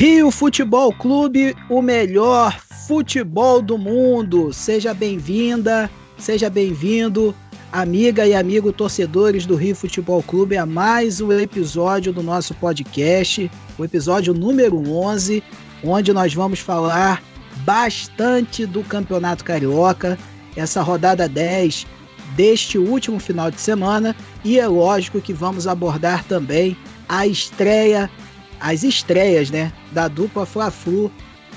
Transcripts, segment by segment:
Rio Futebol Clube, o melhor futebol do mundo. Seja bem-vinda, seja bem-vindo, amiga e amigo torcedores do Rio Futebol Clube, a mais um episódio do nosso podcast, o episódio número 11, onde nós vamos falar bastante do Campeonato Carioca, essa rodada 10 deste último final de semana, e é lógico que vamos abordar também a estreia as estreias né, da dupla Fla-Flu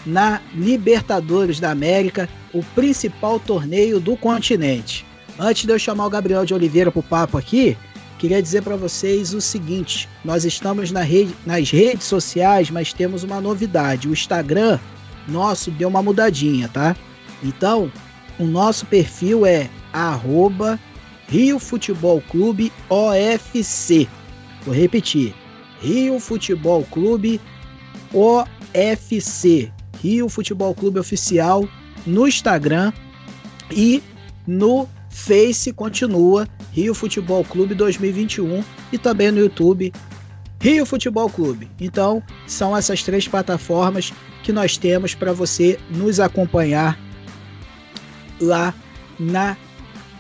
na Libertadores da América, o principal torneio do continente. Antes de eu chamar o Gabriel de Oliveira para o papo aqui, queria dizer para vocês o seguinte: nós estamos na rede, nas redes sociais, mas temos uma novidade. O Instagram nosso deu uma mudadinha, tá? Então, o nosso perfil é arroba Rio Futebol Clube OFC. Vou repetir, Rio Futebol Clube OFC, Rio Futebol Clube Oficial no Instagram e no Face continua Rio Futebol Clube 2021 e também no YouTube Rio Futebol Clube. Então, são essas três plataformas que nós temos para você nos acompanhar lá na,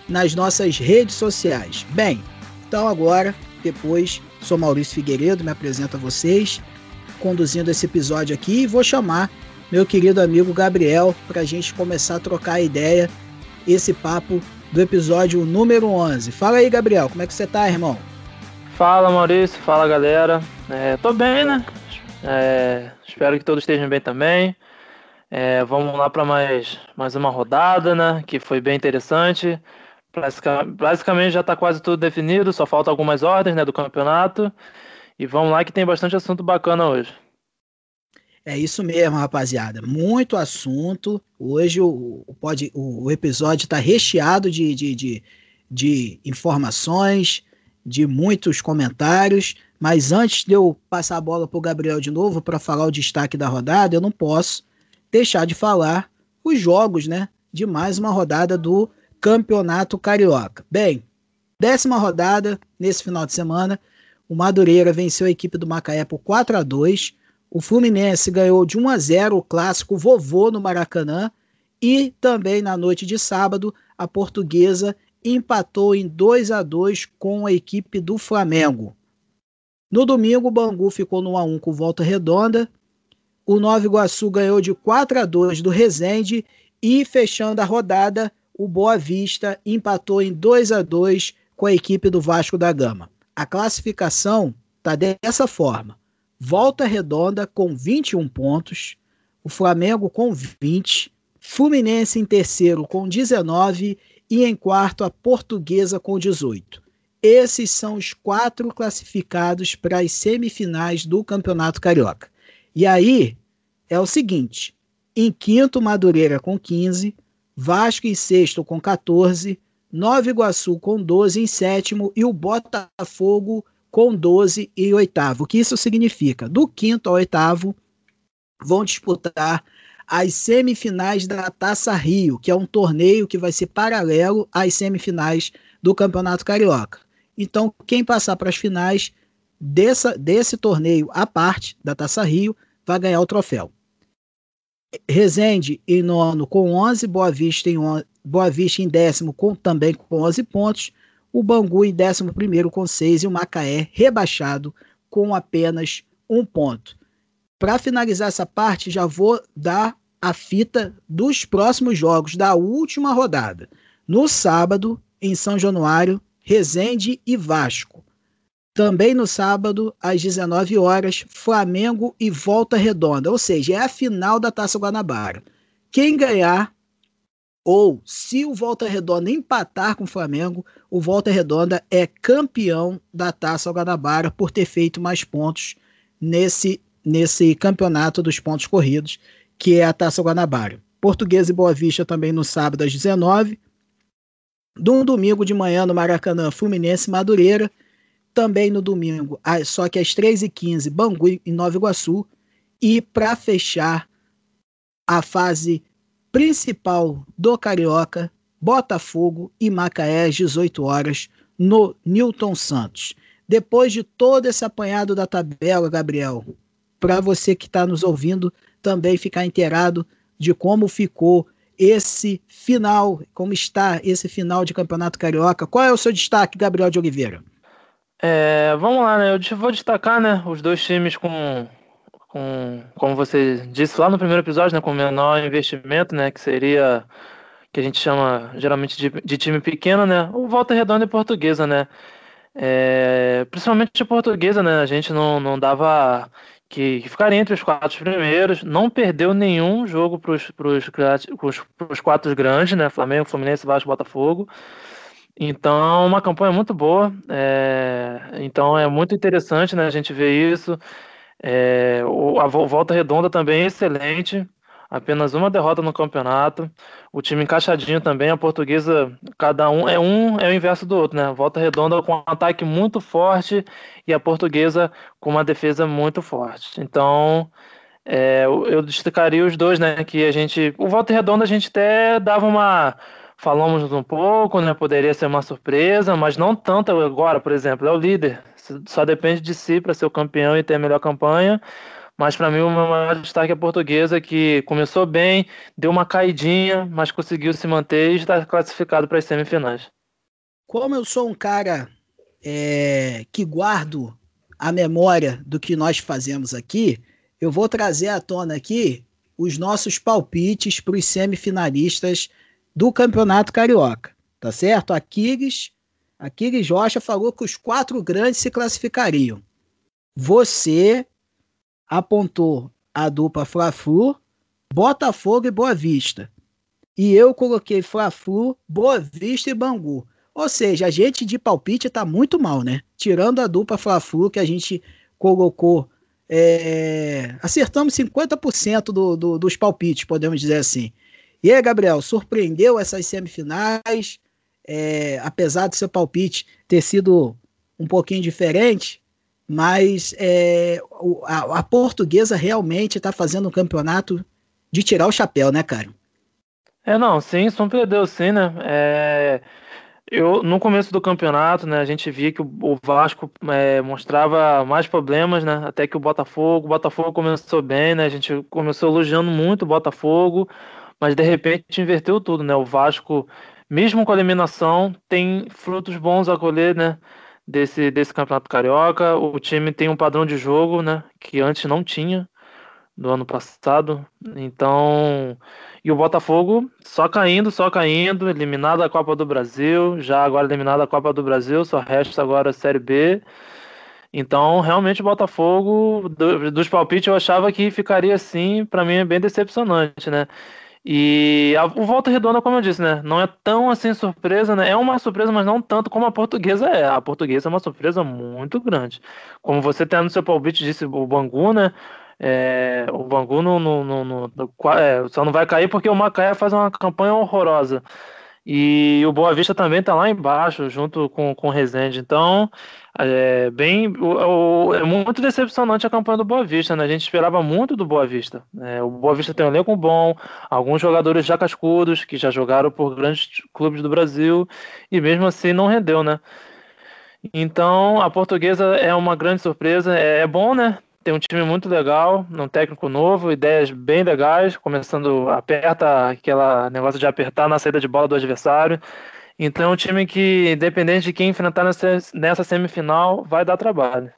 nas nossas redes sociais. Bem, então agora, depois Sou Maurício Figueiredo, me apresento a vocês, conduzindo esse episódio aqui e vou chamar meu querido amigo Gabriel para a gente começar a trocar ideia, esse papo do episódio número 11. Fala aí, Gabriel, como é que você tá, irmão? Fala, Maurício, fala, galera. É, tô bem, né? É, espero que todos estejam bem também. É, vamos lá para mais, mais uma rodada, né? Que foi bem interessante. Basicamente já está quase tudo definido, só falta algumas ordens né, do campeonato. E vamos lá que tem bastante assunto bacana hoje. É isso mesmo, rapaziada. Muito assunto. Hoje o, o, pode, o, o episódio está recheado de, de, de, de, informações, de muitos comentários. Mas antes de eu passar a bola para o Gabriel de novo para falar o destaque da rodada, eu não posso deixar de falar os jogos né, de mais uma rodada do Campeonato Carioca. Bem, décima rodada nesse final de semana. O Madureira venceu a equipe do Macaé por 4 a 2 O Fluminense ganhou de 1 a 0 o clássico vovô no Maracanã. E também na noite de sábado, a Portuguesa empatou em 2 a 2 com a equipe do Flamengo. No domingo, o Bangu ficou no 1 a 1 com volta redonda. O Nova Iguaçu ganhou de 4 a 2 do Resende e fechando a rodada, o Boa Vista empatou em 2 a 2 com a equipe do Vasco da Gama. A classificação está dessa forma: Volta Redonda com 21 pontos, o Flamengo com 20, Fluminense em terceiro com 19 e em quarto a Portuguesa com 18. Esses são os quatro classificados para as semifinais do Campeonato Carioca. E aí é o seguinte: em quinto, Madureira com 15, Vasco em sexto com 14, Nova Iguaçu com 12 em sétimo e o Botafogo com 12 em oitavo. O que isso significa? Do quinto ao oitavo vão disputar as semifinais da Taça Rio, que é um torneio que vai ser paralelo às semifinais do Campeonato Carioca. Então, quem passar para as finais dessa, desse torneio à parte da Taça Rio vai ganhar o troféu. Resende em nono com 11, Boa Vista em, on... Boa Vista em décimo com, também com 11 pontos, o Bangu em décimo primeiro com 6 e o Macaé rebaixado com apenas um ponto. Para finalizar essa parte, já vou dar a fita dos próximos jogos da última rodada. No sábado, em São Januário, Resende e Vasco. Também no sábado, às 19 horas, Flamengo e Volta Redonda, ou seja, é a final da Taça Guanabara. Quem ganhar, ou se o Volta Redonda empatar com o Flamengo, o Volta Redonda é campeão da Taça Guanabara por ter feito mais pontos nesse, nesse campeonato dos pontos corridos, que é a Taça Guanabara. Português e Boa Vista também no sábado às 19 no domingo de manhã no Maracanã, Fluminense Madureira também no domingo, só que às 3h15, Bangu em Nova Iguaçu. E para fechar a fase principal do Carioca, Botafogo e Macaé às 18 horas no Newton Santos. Depois de todo esse apanhado da tabela, Gabriel, para você que está nos ouvindo também ficar inteirado de como ficou esse final, como está esse final de Campeonato Carioca. Qual é o seu destaque, Gabriel de Oliveira? É, vamos lá, né? Eu vou destacar, né, os dois times com, com, como você disse lá no primeiro episódio, né, com menor investimento, né, que seria que a gente chama geralmente de, de time pequeno, né? O Volta Redonda e Portuguesa, né? É, principalmente Portuguesa, né? A gente não, não dava que, que ficaria entre os quatro primeiros, não perdeu nenhum jogo para os quatro grandes, né? Flamengo, Fluminense, Vasco, Botafogo. Então, uma campanha muito boa. É, então, é muito interessante, né? A gente ver isso. É, a volta redonda também é excelente apenas uma derrota no campeonato. O time encaixadinho também, a portuguesa, cada um é um é o inverso do outro, né? Volta redonda com um ataque muito forte e a portuguesa com uma defesa muito forte. Então, é, eu destacaria os dois, né? Que a gente, o Volta redonda a gente até dava uma falamos um pouco, né? Poderia ser uma surpresa, mas não tanto agora, por exemplo, é o líder. Só depende de si para ser o campeão e ter a melhor campanha. Mas para mim o meu maior destaque é a portuguesa, que começou bem, deu uma caidinha, mas conseguiu se manter e está classificado para as semifinais. Como eu sou um cara é, que guardo a memória do que nós fazemos aqui, eu vou trazer à tona aqui os nossos palpites para os semifinalistas do Campeonato Carioca. Tá certo? Aquiles, Aquiles Rocha falou que os quatro grandes se classificariam. Você apontou a dupla Fla-Flu, Botafogo e Boa Vista. E eu coloquei Fla-Flu, Boa Vista e Bangu. Ou seja, a gente de palpite tá muito mal, né? Tirando a dupla Fla-Flu que a gente colocou. É... Acertamos 50% do, do, dos palpites, podemos dizer assim. E aí, Gabriel, surpreendeu essas semifinais? É... apesar do seu palpite ter sido um pouquinho diferente, mas é, a, a, portuguesa realmente está fazendo um campeonato de tirar o chapéu, né, cara? É, não, sim, surpreendeu sim, né? É, eu, no começo do campeonato, né, a gente via que o, o Vasco é, mostrava mais problemas, né? Até que o Botafogo, o Botafogo começou bem, né? A gente começou elogiando muito o Botafogo, mas de repente inverteu tudo, né? O Vasco, mesmo com a eliminação, tem frutos bons a colher, né? desse, desse Campeonato Carioca. O time tem um padrão de jogo, né? Que antes não tinha do ano passado. Então, e o Botafogo só caindo, só caindo, eliminado da Copa do Brasil, já agora eliminado da Copa do Brasil, só resta agora a Série B. Então, realmente o Botafogo, do, dos palpites, eu achava que ficaria assim, para mim é bem decepcionante, né? E a, o Volta Redonda, como eu disse, né? Não é tão assim surpresa, né? É uma surpresa, mas não tanto como a portuguesa é. A portuguesa é uma surpresa muito grande. Como você tem no seu palpite, disse o Bangu, né? É, o Bangu no, no, no, no é, só não vai cair porque o Macaé faz uma campanha horrorosa. E o Boa Vista também está lá embaixo, junto com, com o Resende. Então, é bem. O, o, é muito decepcionante a campanha do Boa Vista, né? A gente esperava muito do Boa Vista. É, o Boa Vista tem um elenco bom, alguns jogadores já cascudos, que já jogaram por grandes clubes do Brasil, e mesmo assim não rendeu, né? Então, a portuguesa é uma grande surpresa. É, é bom, né? Tem um time muito legal, um técnico novo, ideias bem legais, começando aperta aquela negócio de apertar na saída de bola do adversário. Então é um time que, independente de quem enfrentar nessa, nessa semifinal, vai dar trabalho.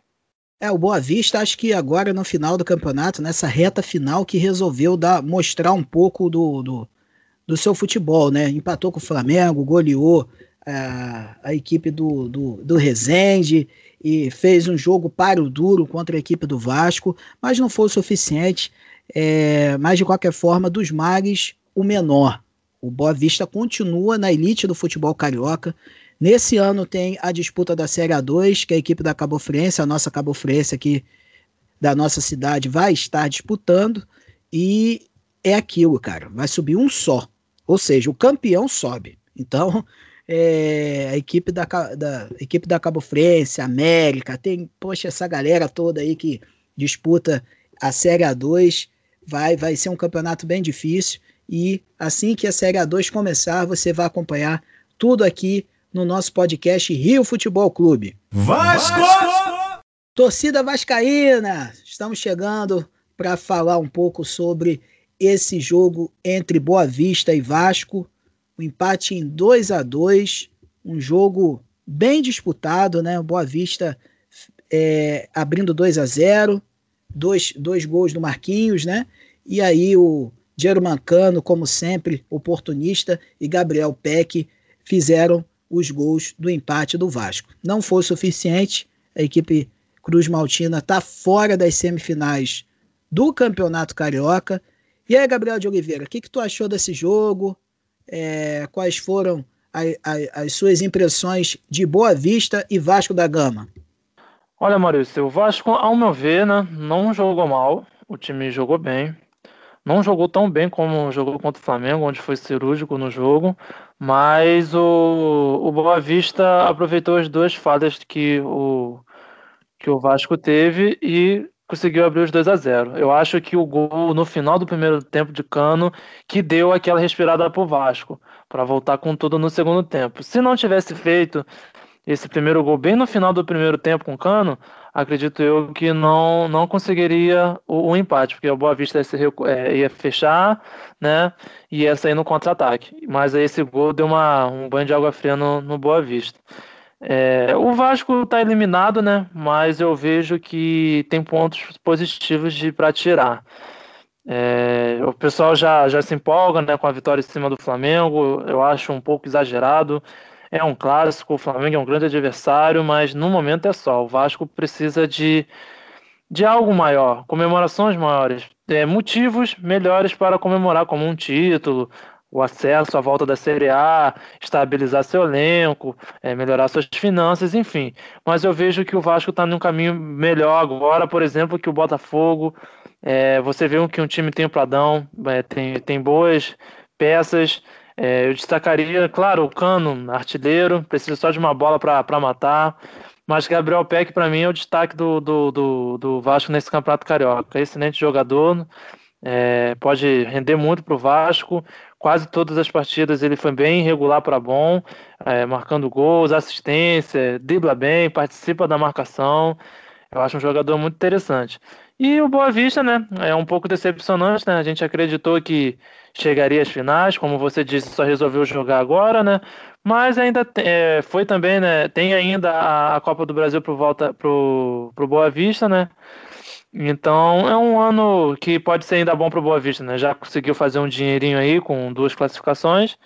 É, o Boa Vista, acho que agora no final do campeonato, nessa reta final, que resolveu dar, mostrar um pouco do, do, do seu futebol, né? Empatou com o Flamengo, goleou a, a equipe do, do, do Rezende e fez um jogo paro duro contra a equipe do Vasco, mas não foi o suficiente. É, mas de qualquer forma, dos mares, o menor. O Boa Vista continua na elite do futebol carioca. Nesse ano tem a disputa da Série A2, que a equipe da Cabo Friense, a nossa Cabo Friense aqui da nossa cidade, vai estar disputando. E é aquilo, cara. Vai subir um só. Ou seja, o campeão sobe. Então, é, a equipe da, da a equipe da Cabo Frense, América, tem, poxa, essa galera toda aí que disputa a Série A2, vai, vai ser um campeonato bem difícil e assim que a Série A2 começar, você vai acompanhar tudo aqui no nosso podcast Rio Futebol Clube. Vasco! Torcida Vascaína, estamos chegando para falar um pouco sobre esse jogo entre Boa Vista e Vasco. Um empate em 2 a 2 um jogo bem disputado, né? Boa Vista é, abrindo 2 a 0 dois, dois gols do Marquinhos, né? E aí o Diego Mancano, como sempre, oportunista, e Gabriel Peck fizeram os gols do empate do Vasco. Não foi suficiente, a equipe Cruz Maltina está fora das semifinais do Campeonato Carioca. E aí, Gabriel de Oliveira, o que, que tu achou desse jogo? É, quais foram a, a, as suas impressões de Boa Vista e Vasco da Gama? Olha, Maurício, o Vasco, ao meu ver, né, não jogou mal. O time jogou bem. Não jogou tão bem como jogou contra o Flamengo, onde foi cirúrgico no jogo. Mas o, o Boa Vista aproveitou as duas falhas que o, que o Vasco teve e conseguiu abrir os 2 a 0. Eu acho que o gol no final do primeiro tempo de Cano que deu aquela respirada pro Vasco para voltar com tudo no segundo tempo. Se não tivesse feito esse primeiro gol bem no final do primeiro tempo com Cano, acredito eu que não não conseguiria o, o empate, porque o Boa Vista ia, é, fechar, né, e ia sair no contra-ataque. Mas aí esse gol deu uma, um banho de água fria no, no Boa Vista. É, o Vasco está eliminado, né? Mas eu vejo que tem pontos positivos de para tirar. É, o pessoal já, já se empolga né, com a vitória em cima do Flamengo. Eu acho um pouco exagerado. É um clássico, o Flamengo é um grande adversário, mas no momento é só. O Vasco precisa de, de algo maior, comemorações maiores, é, motivos melhores para comemorar, como um título, o acesso à volta da Série A, estabilizar seu elenco, é, melhorar suas finanças, enfim. Mas eu vejo que o Vasco está num caminho melhor agora, por exemplo, que o Botafogo. É, você vê que um time tem o Pradão, é, tem, tem boas peças. Eu destacaria, claro, o Cano, artilheiro, precisa só de uma bola para matar. Mas Gabriel Peck, para mim, é o destaque do, do, do, do Vasco nesse Campeonato Carioca. Excelente jogador, é, pode render muito para o Vasco quase todas as partidas ele foi bem regular para bom, é, marcando gols, assistência, dribla bem, participa da marcação. Eu acho um jogador muito interessante. E o Boa Vista, né? É um pouco decepcionante, né? A gente acreditou que chegaria às finais, como você disse, só resolveu jogar agora, né? Mas ainda é, foi também, né? Tem ainda a, a Copa do Brasil para volta pro, pro Boa Vista, né? Então é um ano que pode ser ainda bom para o Boa Vista, né? Já conseguiu fazer um dinheirinho aí com duas classificações.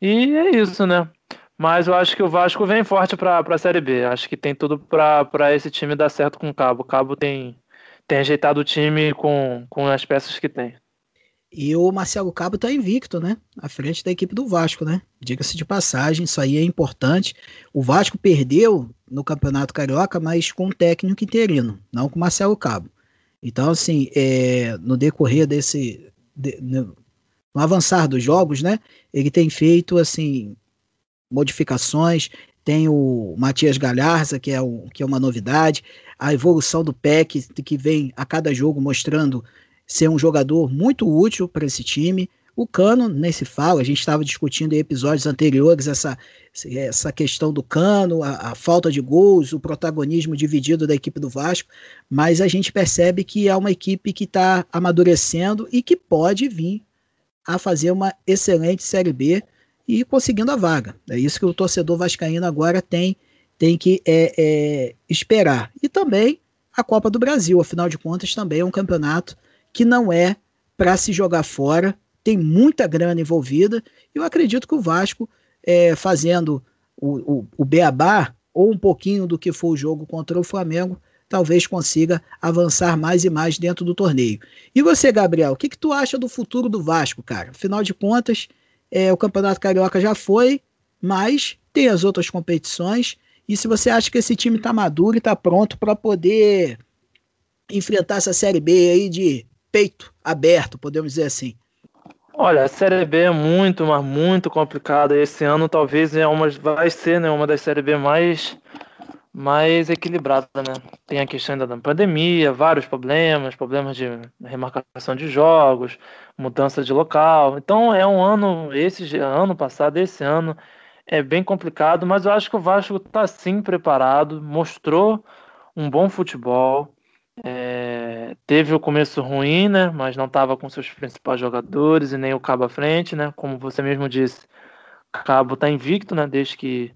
E é isso, né? Mas eu acho que o Vasco vem forte para a Série B. Acho que tem tudo para esse time dar certo com o Cabo. O Cabo tem, tem ajeitado o time com, com as peças que tem. E o Marcelo Cabo está invicto, né? À frente da equipe do Vasco, né? Diga-se de passagem, isso aí é importante. O Vasco perdeu no Campeonato Carioca, mas com um técnico interino, não com o Marcelo Cabo. Então, assim, é, no decorrer desse. De, no, no avançar dos jogos, né? Ele tem feito, assim, modificações. Tem o Matias Galharza, que é, o, que é uma novidade. A evolução do PEC, que vem a cada jogo mostrando ser um jogador muito útil para esse time. O Cano, nem se fala, a gente estava discutindo em episódios anteriores essa, essa questão do Cano, a, a, falta de gols, o protagonismo dividido da equipe do Vasco, mas a gente percebe que é uma equipe que está amadurecendo e que pode vir a fazer uma excelente Série B e conseguindo a vaga. É isso que o torcedor vascaíno agora tem, tem que é, é, esperar. E também a Copa do Brasil, afinal de contas, também é um campeonato que não é para se jogar fora, tem muita grana envolvida. E eu acredito que o Vasco, é, fazendo o, o, o Beabá, ou um pouquinho do que foi o jogo contra o Flamengo, talvez consiga avançar mais e mais dentro do torneio. E você, Gabriel, o que, que tu acha do futuro do Vasco, cara? Afinal de contas, é, o Campeonato Carioca já foi, mas tem as outras competições. E se você acha que esse time está maduro e está pronto para poder enfrentar essa Série B aí de peito aberto, podemos dizer assim? Olha, a Série B é muito, mas muito complicada. Esse ano talvez é uma, vai ser né, uma das Série B mais, mais equilibrada, né? Tem a questão da pandemia, vários problemas, problemas de remarcação de jogos, mudança de local. Então é um ano, esse ano passado, esse ano é bem complicado, mas eu acho que o Vasco está sim preparado, mostrou um bom futebol. É, teve o começo ruim, né? Mas não estava com seus principais jogadores e nem o Cabo à frente, né? Como você mesmo disse, o Cabo está invicto, né? Desde que,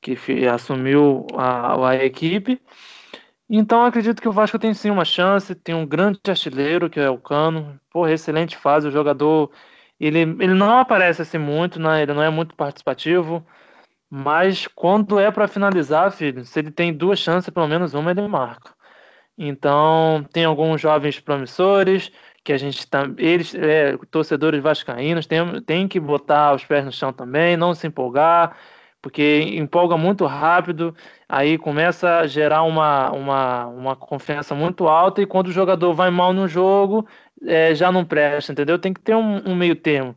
que assumiu a, a equipe. Então acredito que o Vasco tem sim uma chance, tem um grande artilheiro que é o Cano, porra, excelente fase, o jogador, ele, ele não aparece assim muito, né? ele não é muito participativo, mas quando é para finalizar, filho, se ele tem duas chances, pelo menos uma ele marca. Então, tem alguns jovens promissores que a gente tá, eles, é, torcedores vascaínos, tem, tem que botar os pés no chão também, não se empolgar, porque empolga muito rápido, aí começa a gerar uma, uma, uma confiança muito alta e quando o jogador vai mal no jogo, é, já não presta, entendeu? Tem que ter um, um meio termo.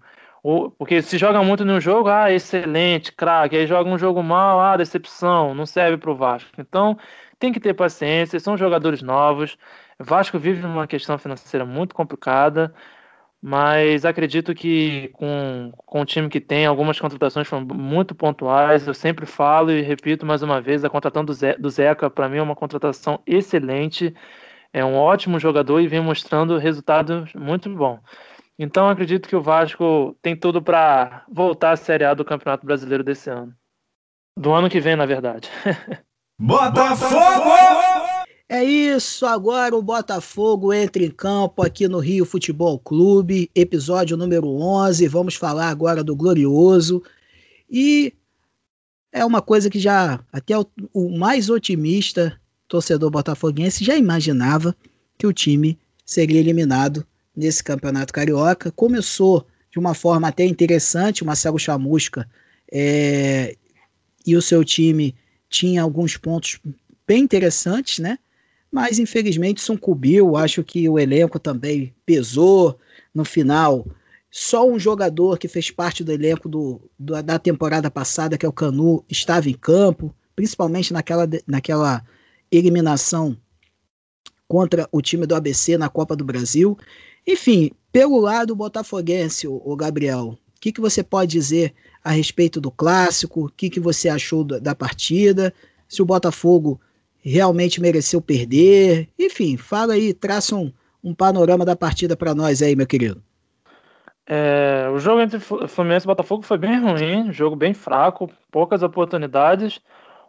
Porque se joga muito no jogo, ah, excelente, craque, aí joga um jogo mal, ah, decepção, não serve para o Vasco. Então, tem que ter paciência, são jogadores novos. Vasco vive uma questão financeira muito complicada, mas acredito que com, com o time que tem, algumas contratações foram muito pontuais. Eu sempre falo e repito mais uma vez: a contratação do, Ze, do Zeca, para mim, é uma contratação excelente. É um ótimo jogador e vem mostrando resultados muito bons. Então, acredito que o Vasco tem tudo para voltar à Série A do Campeonato Brasileiro desse ano. Do ano que vem, na verdade. Botafogo! É isso, agora o Botafogo entra em campo aqui no Rio Futebol Clube, episódio número 11. Vamos falar agora do Glorioso. E é uma coisa que já até o, o mais otimista torcedor botafoguense já imaginava que o time seria eliminado nesse Campeonato Carioca. Começou de uma forma até interessante, o Marcelo Chamusca é, e o seu time tinha alguns pontos bem interessantes, né? mas infelizmente sucumbiu. Acho que o elenco também pesou no final. Só um jogador que fez parte do elenco do, do, da temporada passada, que é o Canu, estava em campo, principalmente naquela, naquela eliminação contra o time do ABC na Copa do Brasil. Enfim, pelo lado botafoguense, o, Gabriel, o que, que você pode dizer a respeito do clássico? O que, que você achou da, da partida? Se o Botafogo realmente mereceu perder. Enfim, fala aí, traça um, um panorama da partida para nós aí, meu querido. É, o jogo entre Fluminense e Botafogo foi bem ruim, jogo bem fraco, poucas oportunidades.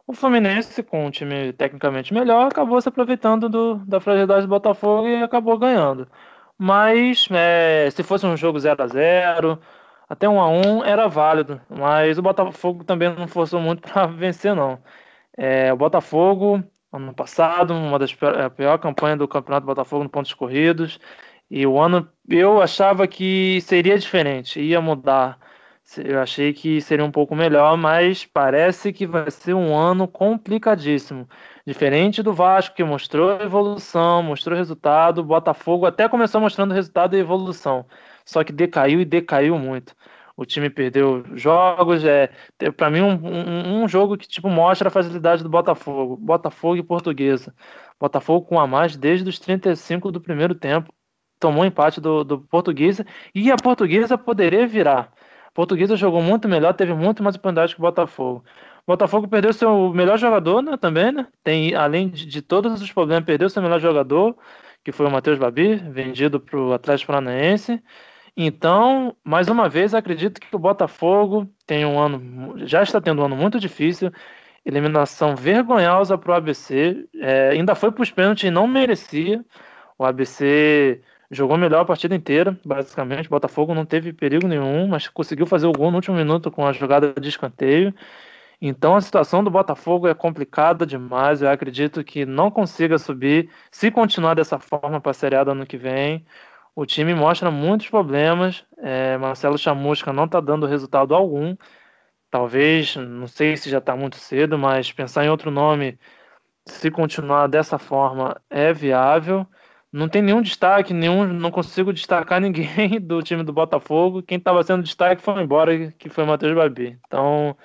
O Fluminense, com um time tecnicamente melhor, acabou se aproveitando do, da fragilidade do Botafogo e acabou ganhando. Mas é, se fosse um jogo 0 a 0 até 1 a 1 era válido. Mas o Botafogo também não forçou muito para vencer, não. É, o Botafogo ano passado, uma das pior, a pior campanha do Campeonato Botafogo no pontos corridos. E o ano eu achava que seria diferente, ia mudar. Eu achei que seria um pouco melhor, mas parece que vai ser um ano complicadíssimo. Diferente do Vasco, que mostrou evolução, mostrou resultado. Botafogo até começou mostrando resultado e evolução. Só que decaiu e decaiu muito o time perdeu jogos. É, para mim, um, um, um, jogo que tipo mostra a facilidade do Botafogo. Botafogo e Portuguesa. Botafogo com a mais desde os 35 do primeiro tempo. Tomou empate do, do Portuguesa e a Portuguesa poderia virar. Portuguesa jogou muito melhor, teve muito mais oportunidade que o Botafogo. Botafogo perdeu seu melhor jogador, né? Também, né? Tem, além de, de todos os problemas, perdeu seu melhor jogador, que foi o Matheus Babi, vendido para o Atlético Paranaense. Então, mais uma vez, acredito que o Botafogo tem um ano, já está tendo um ano muito difícil. Eliminação vergonhosa para o ABC. É, ainda foi para os pênaltis e não merecia. O ABC jogou melhor a partida inteira, basicamente. O Botafogo não teve perigo nenhum, mas conseguiu fazer o gol no último minuto com a jogada de escanteio. Então a situação do Botafogo é complicada demais. Eu acredito que não consiga subir se continuar dessa forma para a Série A do ano que vem. O time mostra muitos problemas. É, Marcelo Chamusca não está dando resultado algum. Talvez, não sei se já está muito cedo, mas pensar em outro nome, se continuar dessa forma, é viável. Não tem nenhum destaque, nenhum, não consigo destacar ninguém do time do Botafogo. Quem estava sendo destaque foi embora, que foi o Matheus Babi. Então,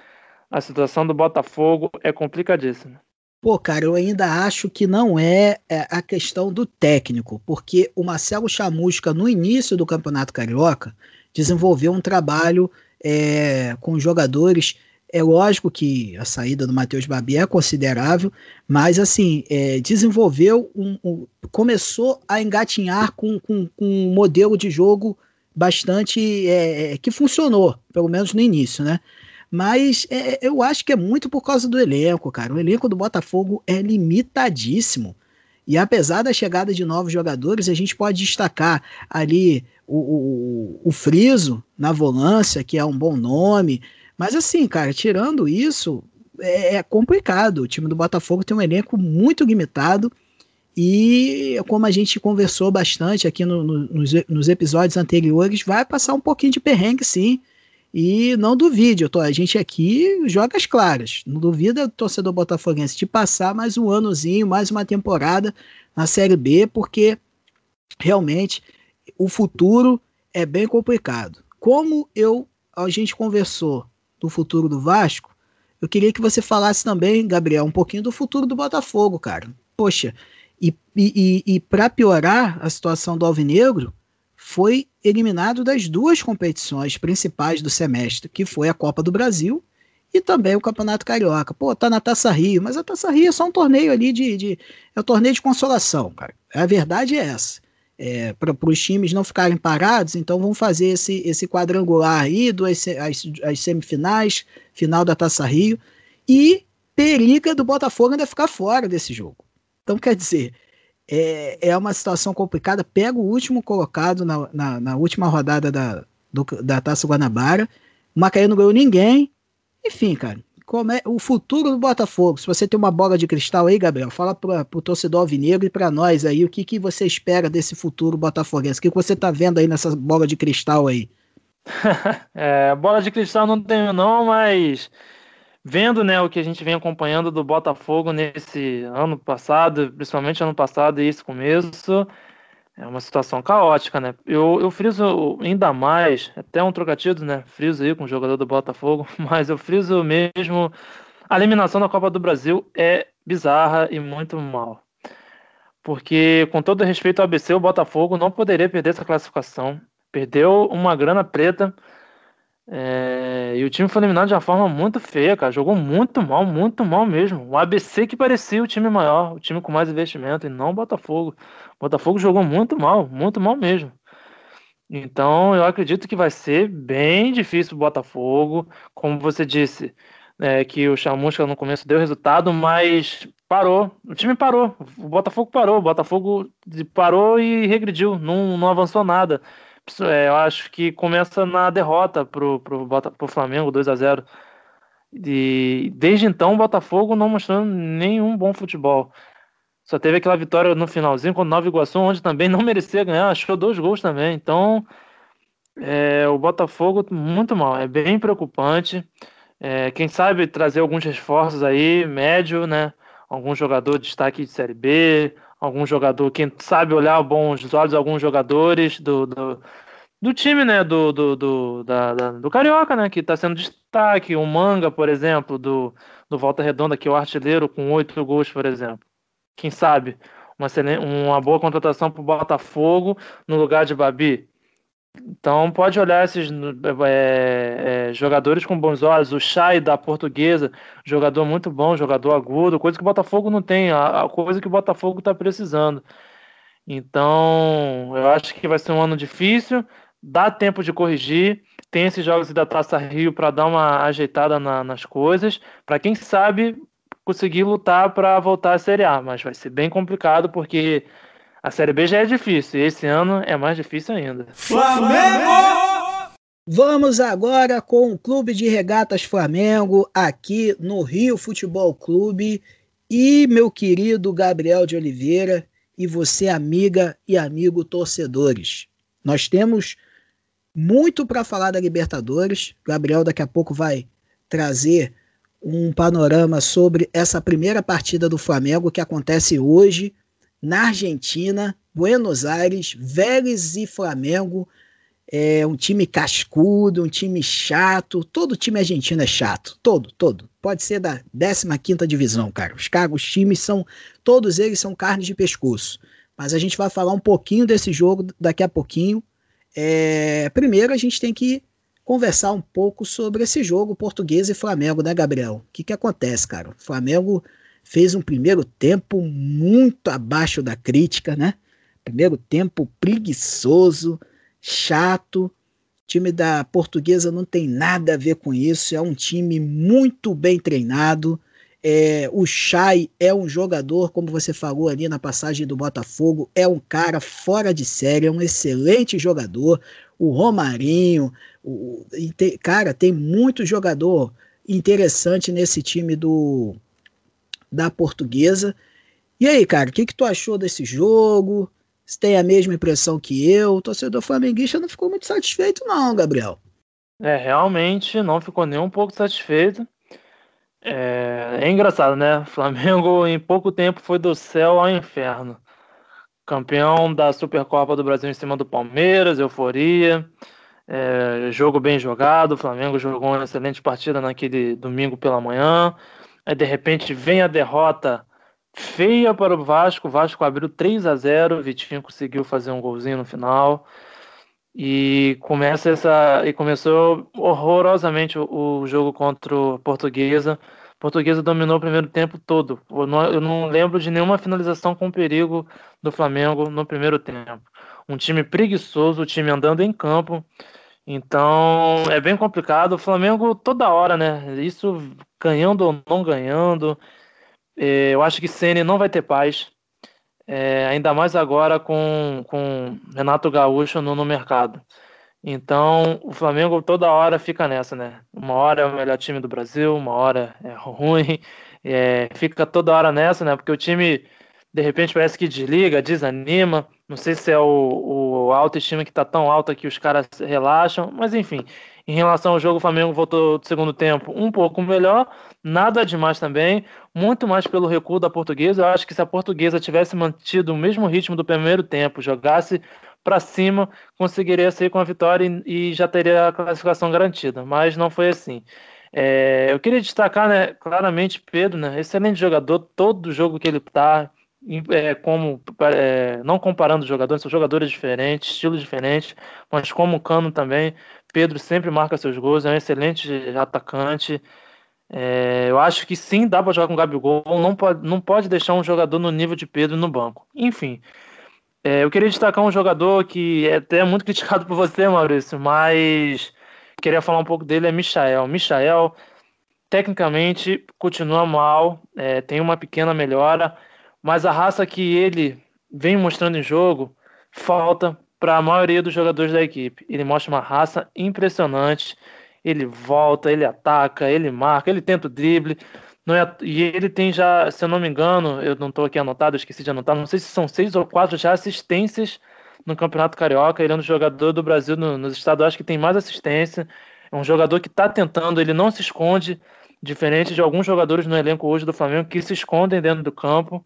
a situação do Botafogo é complicadíssima. Pô, cara, eu ainda acho que não é, é, a questão do técnico, porque o Marcelo Chamusca, no início do Campeonato Carioca, desenvolveu um trabalho é, com jogadores É lógico que a saída do Matheus Babi é considerável, mas assim, é, desenvolveu um, um, começou a engatinhar com, com, com, um modelo de jogo bastante é, que funcionou, pelo menos no início, né? Mas é, eu acho que é muito por causa do elenco, cara. O elenco do Botafogo é limitadíssimo. E apesar da chegada de novos jogadores, a gente pode destacar ali o, o, o Friso na volância, que é um bom nome. Mas assim, cara, tirando isso, é, é complicado. O time do Botafogo tem um elenco muito limitado. E como a gente conversou bastante aqui no, no, nos, nos episódios anteriores, vai passar um pouquinho de perrengue, sim. E não duvide, eu tô, a gente aqui joga as claras. Não duvida, torcedor botafoguense, de passar mais um anozinho, mais uma temporada na Série B, porque realmente o futuro é bem complicado. Como eu a gente conversou do futuro do Vasco, eu queria que você falasse também, Gabriel, um pouquinho do futuro do Botafogo, cara. Poxa, e, e, e para piorar a situação do Alvinegro, foi eliminado das duas competições principais do semestre, que foi a Copa do Brasil e também o Campeonato Carioca. Pô, tá na Taça Rio, mas a Taça Rio é só um torneio ali de. de é um torneio de consolação, cara. A verdade é essa. É, para os times não ficarem parados, então vamos fazer esse, esse quadrangular aí, duas, as, as semifinais, final da Taça Rio, e periga do Botafogo ainda ficar fora desse jogo. Então, quer dizer, é, é uma situação complicada. Pega o último colocado na, na, na última rodada da, do, da Taça Guanabara. O Macaé não ganhou ninguém. Enfim, cara, como é o futuro do Botafogo? Se você tem uma bola de cristal aí, Gabriel, fala para o torcedor alvinegro e para nós aí o que, que você espera desse futuro botafoguense. O que, que você tá vendo aí nessa bola de cristal aí? é, bola de cristal não tenho não, mas vendo né, o que a gente vem acompanhando do Botafogo nesse ano passado, principalmente ano passado e esse começo, é uma situação caótica, né? Eu, eu friso ainda mais, até um trocativo, né? Friso aí com o jogador do Botafogo, mas eu friso mesmo. A eliminação da Copa do Brasil é bizarra e muito mal. Porque, com todo respeito ao ABC, o Botafogo não poderia perder essa classificação. Perdeu uma grana preta é, e o time foi eliminado de uma forma muito feia, cara. Jogou muito mal, muito mal mesmo. O ABC que parecia o time maior, o time com mais investimento, e não o Botafogo. O Botafogo jogou muito mal, muito mal mesmo. Então eu acredito que vai ser bem difícil o Botafogo. Como você disse, é, que o Chamusca no começo deu resultado, mas parou. O time parou. O Botafogo parou. O Botafogo parou e regrediu. Não, não avançou nada. É, eu acho que começa na derrota pro, pro, pro Flamengo, 2 a 0 E desde então o Botafogo não mostrando nenhum bom futebol. Só teve aquela vitória no finalzinho contra o Nova Iguaçu, onde também não merecia ganhar, achou dois gols também. Então, é, o Botafogo muito mal, é bem preocupante. É, quem sabe trazer alguns reforços aí, médio, né? Algum jogador de destaque de Série B, algum jogador, quem sabe olhar bons olhos alguns jogadores do, do, do time, né, do, do, do, da, da, do Carioca, né, que está sendo destaque, o Manga, por exemplo, do, do Volta Redonda, que é o artilheiro com oito gols, por exemplo. Quem sabe uma, uma boa contratação para o Botafogo no lugar de Babi. Então pode olhar esses é, é, jogadores com bons olhos. O Chay da Portuguesa, jogador muito bom, jogador agudo, coisa que o Botafogo não tem, a, a coisa que o Botafogo está precisando. Então eu acho que vai ser um ano difícil, dá tempo de corrigir. Tem esses jogos da Taça Rio para dar uma ajeitada na, nas coisas, para quem sabe conseguir lutar para voltar à Série A, mas vai ser bem complicado porque a Série B já é difícil, e esse ano é mais difícil ainda. Flamengo! Vamos agora com o Clube de Regatas Flamengo, aqui no Rio Futebol Clube. E meu querido Gabriel de Oliveira, e você, amiga e amigo torcedores. Nós temos muito para falar da Libertadores. Gabriel daqui a pouco vai trazer um panorama sobre essa primeira partida do Flamengo que acontece hoje na Argentina, Buenos Aires, Vélez e Flamengo. É um time cascudo, um time chato. Todo time argentino é chato. Todo, todo. Pode ser da 15 divisão, cara. Os, caras, os times são. Todos eles são carne de pescoço. Mas a gente vai falar um pouquinho desse jogo daqui a pouquinho. É, primeiro, a gente tem que conversar um pouco sobre esse jogo português e Flamengo, né, Gabriel? O que, que acontece, cara? O Flamengo fez um primeiro tempo muito abaixo da crítica, né? Primeiro tempo preguiçoso, chato. O time da Portuguesa não tem nada a ver com isso, é um time muito bem treinado. É, o Chay é um jogador, como você falou ali na passagem do Botafogo, é um cara fora de série, é um excelente jogador. O Romarinho, o, cara, tem muito jogador interessante nesse time do da Portuguesa. E aí, cara, o que, que tu achou desse jogo? Você tem a mesma impressão que eu? O torcedor flamenguista não ficou muito satisfeito, não, Gabriel. É, realmente não ficou nem um pouco satisfeito. É, é engraçado, né? Flamengo em pouco tempo foi do céu ao inferno. Campeão da Supercopa do Brasil em cima do Palmeiras, euforia. É, jogo bem jogado, o Flamengo jogou uma excelente partida naquele domingo pela manhã. Aí de repente vem a derrota feia para o Vasco. O Vasco abriu 3 a 0 o Vitinho conseguiu fazer um golzinho no final. E começa essa e começou horrorosamente o, o jogo contra o Portuguesa. Portuguesa dominou o primeiro tempo todo. Eu não, eu não lembro de nenhuma finalização com perigo do Flamengo no primeiro tempo. Um time preguiçoso, o time andando em campo. Então é bem complicado. O Flamengo toda hora, né? Isso ganhando ou não ganhando. É, eu acho que Ceni não vai ter paz. É, ainda mais agora com, com Renato Gaúcho no, no mercado. Então, o Flamengo toda hora fica nessa, né? Uma hora é o melhor time do Brasil, uma hora é ruim, é, fica toda hora nessa, né? Porque o time, de repente, parece que desliga, desanima. Não sei se é o, o autoestima que tá tão alta que os caras relaxam, mas enfim. Em relação ao jogo, o Flamengo voltou do segundo tempo um pouco melhor, nada demais também, muito mais pelo recuo da portuguesa. Eu acho que se a portuguesa tivesse mantido o mesmo ritmo do primeiro tempo, jogasse para cima, conseguiria sair com a vitória e, e, já teria a classificação garantida, mas não foi assim. É, eu queria destacar né, claramente Pedro, né, excelente jogador, todo jogo que ele está, é, como é, não comparando jogadores, são jogadores diferentes, estilos diferentes, mas como o Cano também, Pedro sempre marca seus gols, é um excelente atacante. É, eu acho que sim, dá para jogar com o Gabigol, não pode, não pode deixar um jogador no nível de Pedro no banco. Enfim, é, eu queria destacar um jogador que é até muito criticado por você, Maurício, mas queria falar um pouco dele, é Michael. Michael, tecnicamente, continua mal, é, tem uma pequena melhora, mas a raça que ele vem mostrando em jogo falta para a maioria dos jogadores da equipe. Ele mostra uma raça impressionante. Ele volta, ele ataca, ele marca, ele tenta o drible. É, e ele tem já, se eu não me engano, eu não estou aqui anotado, esqueci de anotar, não sei se são seis ou quatro já assistências no Campeonato Carioca. Ele é um jogador do Brasil no, nos estaduais que tem mais assistência. É um jogador que está tentando, ele não se esconde, diferente de alguns jogadores no elenco hoje do Flamengo que se escondem dentro do campo.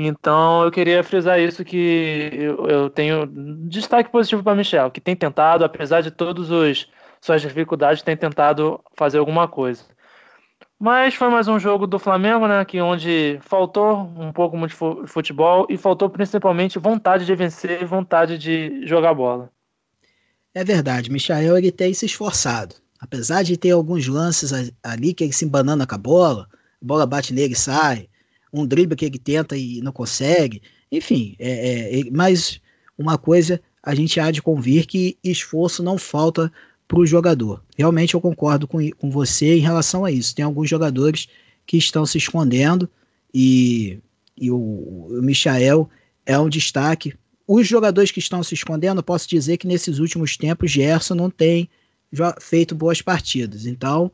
Então eu queria frisar isso que eu, eu tenho destaque positivo para Michel, que tem tentado, apesar de todas suas dificuldades, tem tentado fazer alguma coisa. Mas foi mais um jogo do Flamengo, né? Que onde faltou um pouco de futebol e faltou principalmente vontade de vencer, vontade de jogar bola. É verdade, Michael ele tem se esforçado. Apesar de ter alguns lances ali que ele se embanana com a bola, a bola bate nele e sai um drible que ele tenta e não consegue. Enfim, é, é, mas uma coisa a gente há de convir que esforço não falta para o jogador. Realmente eu concordo com, com você em relação a isso. Tem alguns jogadores que estão se escondendo e, e o, o Michael é um destaque. Os jogadores que estão se escondendo, posso dizer que nesses últimos tempos Gerson não tem feito boas partidas. Então,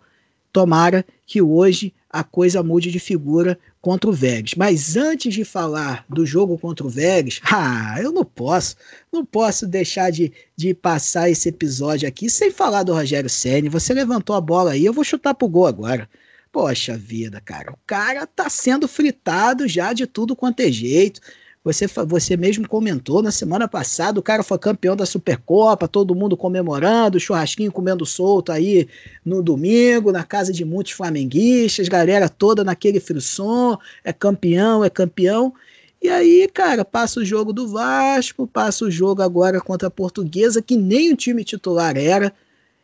tomara que hoje a coisa mude de figura contra o Vélez. Mas antes de falar do jogo contra o Vélez, ah, eu não posso, não posso deixar de, de passar esse episódio aqui sem falar do Rogério Senni. Você levantou a bola aí, eu vou chutar pro gol agora. Poxa vida, cara, o cara tá sendo fritado já de tudo quanto é jeito. Você, você mesmo comentou na semana passada, o cara foi campeão da Supercopa, todo mundo comemorando, churrasquinho comendo solto aí no domingo, na casa de muitos flamenguistas, galera toda naquele frisson, é campeão, é campeão. E aí, cara, passa o jogo do Vasco, passa o jogo agora contra a Portuguesa, que nem o time titular era.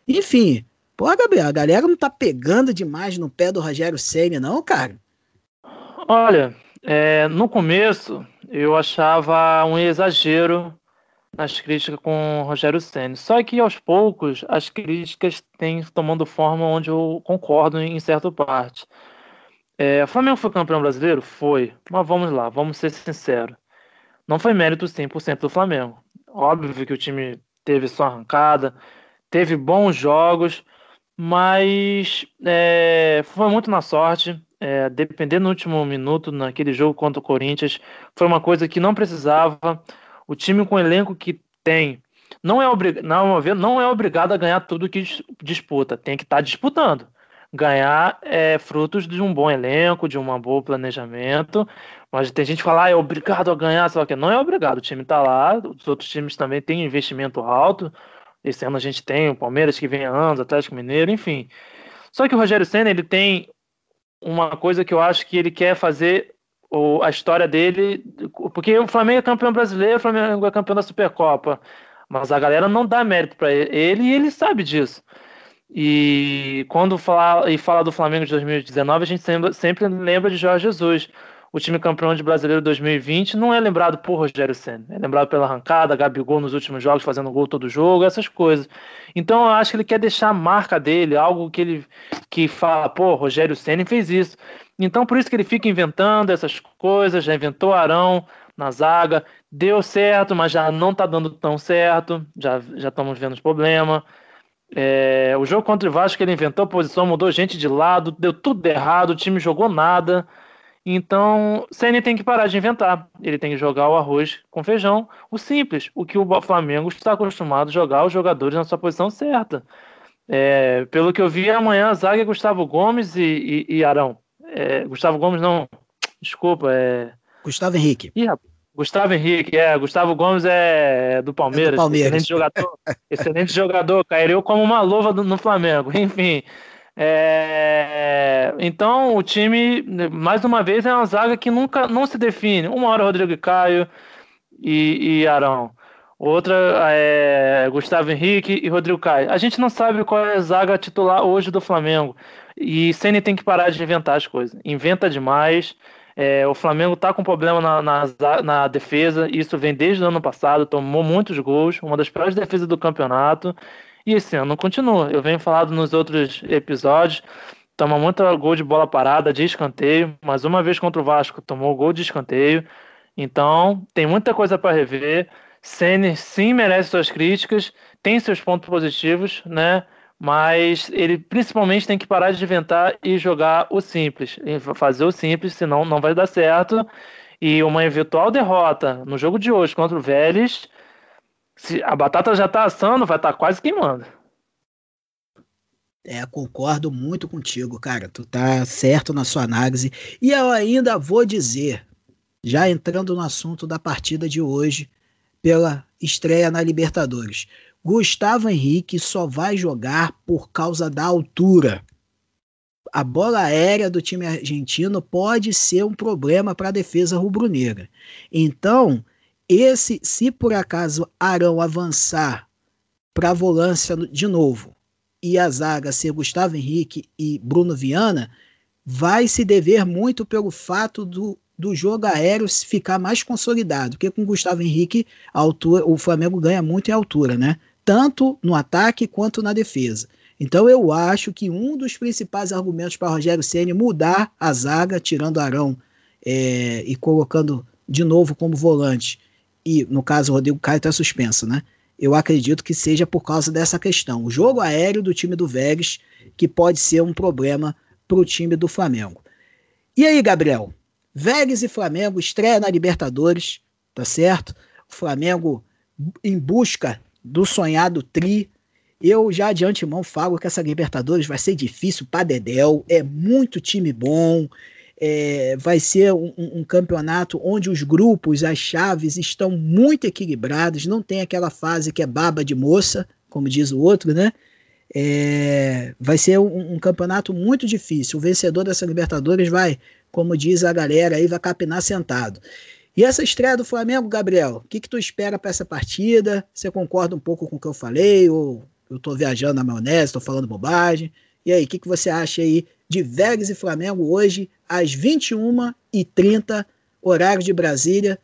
Enfim, pô, Gabriel, a galera não tá pegando demais no pé do Rogério Senna, não, cara? Olha, é, no começo eu achava um exagero nas críticas com o Rogério Senna. Só que aos poucos as críticas têm tomando forma onde eu concordo em certa parte. É, o Flamengo foi campeão brasileiro? Foi. Mas vamos lá, vamos ser sinceros. Não foi mérito 100% do Flamengo. Óbvio que o time teve sua arrancada, teve bons jogos, mas é, foi muito na sorte. É, dependendo no último minuto, naquele jogo contra o Corinthians, foi uma coisa que não precisava. O time com o elenco que tem não é, obrig... não, não é obrigado a ganhar tudo que disputa, tem que estar tá disputando. Ganhar é frutos de um bom elenco, de um bom planejamento. Mas tem gente que fala, ah, é obrigado a ganhar, só que não é obrigado. O time está lá, os outros times também têm investimento alto. Esse ano a gente tem o Palmeiras que vem há anos, Atlético Mineiro, enfim. Só que o Rogério Senna, ele tem uma coisa que eu acho que ele quer fazer o, a história dele, porque o Flamengo é campeão brasileiro, o Flamengo é campeão da Supercopa, mas a galera não dá mérito para ele e ele sabe disso. E quando fala, e fala do Flamengo de 2019, a gente sempre, sempre lembra de Jorge Jesus o time campeão de brasileiro 2020 não é lembrado por Rogério Senna, é lembrado pela arrancada, Gabigol nos últimos jogos fazendo gol todo jogo, essas coisas. Então eu acho que ele quer deixar a marca dele, algo que ele que fala, pô, Rogério Senna fez isso. Então por isso que ele fica inventando essas coisas, já inventou Arão na zaga, deu certo, mas já não tá dando tão certo, já já estamos vendo os problemas. É, o jogo contra o Vasco ele inventou posição, mudou gente de lado, deu tudo errado, o time jogou nada. Então, Ceni tem que parar de inventar. Ele tem que jogar o arroz com feijão, o simples, o que o Flamengo está acostumado a jogar os jogadores na sua posição certa. É, pelo que eu vi, amanhã a zaga é Gustavo Gomes e, e, e Arão. É, Gustavo Gomes não, desculpa, é. Gustavo Henrique. Ih, Gustavo Henrique, é. Gustavo Gomes é do Palmeiras. É do Palmeiras. Excelente jogador. excelente jogador. Caiu como uma luva no Flamengo. Enfim, é, então o time, mais uma vez, é uma zaga que nunca não se define. Uma hora Rodrigo Caio e, e Arão. Outra é Gustavo Henrique e Rodrigo Caio. A gente não sabe qual é a zaga titular hoje do Flamengo. E Ceni tem que parar de inventar as coisas. Inventa demais. É, o Flamengo está com problema na, na, na, defesa. Isso vem desde o ano passado. Tomou muitos gols. Uma das piores defesas do campeonato. E esse ano continua. Eu venho falado nos outros episódios. Toma muito gol de bola parada, de escanteio. Mas uma vez contra o Vasco, tomou gol de escanteio. Então, tem muita coisa para rever. Senna sim merece suas críticas, tem seus pontos positivos, né? Mas ele principalmente tem que parar de inventar e jogar o simples, fazer o simples, senão não vai dar certo. E uma eventual derrota no jogo de hoje contra o Vélez se a batata já tá assando, vai estar tá quase queimando. É, concordo muito contigo, cara. Tu tá certo na sua análise. E eu ainda vou dizer, já entrando no assunto da partida de hoje, pela estreia na Libertadores. Gustavo Henrique só vai jogar por causa da altura. A bola aérea do time argentino pode ser um problema para a defesa rubro-negra. Então, esse, se por acaso Arão avançar para a volância de novo e a zaga ser Gustavo Henrique e Bruno Viana, vai se dever muito pelo fato do, do jogo aéreo ficar mais consolidado, porque com Gustavo Henrique altura, o Flamengo ganha muito em altura, né? Tanto no ataque quanto na defesa. Então eu acho que um dos principais argumentos para Rogério Ceni mudar a zaga, tirando Arão é, e colocando de novo como volante e no caso o Rodrigo Caio está suspenso, né? Eu acredito que seja por causa dessa questão. O jogo aéreo do time do Vélez, que pode ser um problema para o time do Flamengo. E aí, Gabriel? Vélez e Flamengo estreia na Libertadores, tá certo? O Flamengo em busca do sonhado tri. Eu já de antemão falo que essa Libertadores vai ser difícil para Dedel, é muito time bom, é, vai ser um, um, campeonato onde os grupos, as chaves estão muito equilibrados, não tem aquela fase que é baba de moça, como diz o outro, né? É, vai ser um, um, campeonato muito difícil. O vencedor dessa Libertadores vai, como diz a galera aí, vai capinar sentado. E essa estreia do Flamengo, Gabriel, o que, que tu espera para essa partida? Você concorda um pouco com o que eu falei ou eu tô viajando na maionese, tô falando bobagem. E aí, o que, que você acha aí de Vélez e Flamengo hoje, às 21h30, horário de Brasília,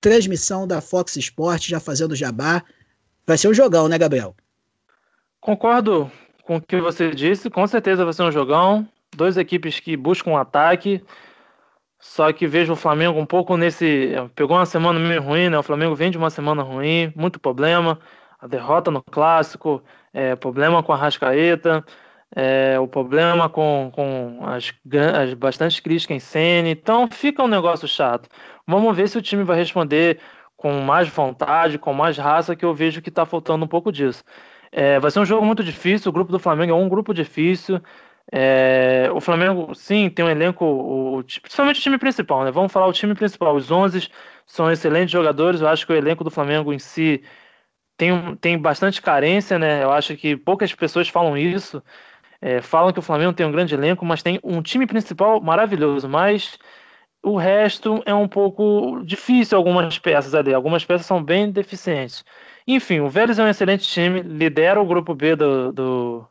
transmissão da Fox Sports, já fazendo jabá. Vai ser um jogão, né, Gabriel? Concordo com o que você disse, com certeza vai ser um jogão. Duas equipes que buscam um ataque. Só que vejo o Flamengo um pouco nesse. Pegou uma semana meio ruim, né? O Flamengo vem de uma semana ruim, muito problema. A derrota no clássico, é, problema com a Rascaeta, é, o problema com, com as, as bastantes críticas em cena. Então fica um negócio chato. Vamos ver se o time vai responder com mais vontade, com mais raça, que eu vejo que está faltando um pouco disso. É, vai ser um jogo muito difícil. O grupo do Flamengo é um grupo difícil. É, o Flamengo, sim, tem um elenco, o, principalmente o time principal, né? Vamos falar o time principal. Os 11 são excelentes jogadores. Eu acho que o elenco do Flamengo em si tem, tem bastante carência, né? Eu acho que poucas pessoas falam isso. É, falam que o Flamengo tem um grande elenco, mas tem um time principal maravilhoso. Mas o resto é um pouco difícil, algumas peças ali. Algumas peças são bem deficientes. Enfim, o Vélez é um excelente time, lidera o grupo B do, do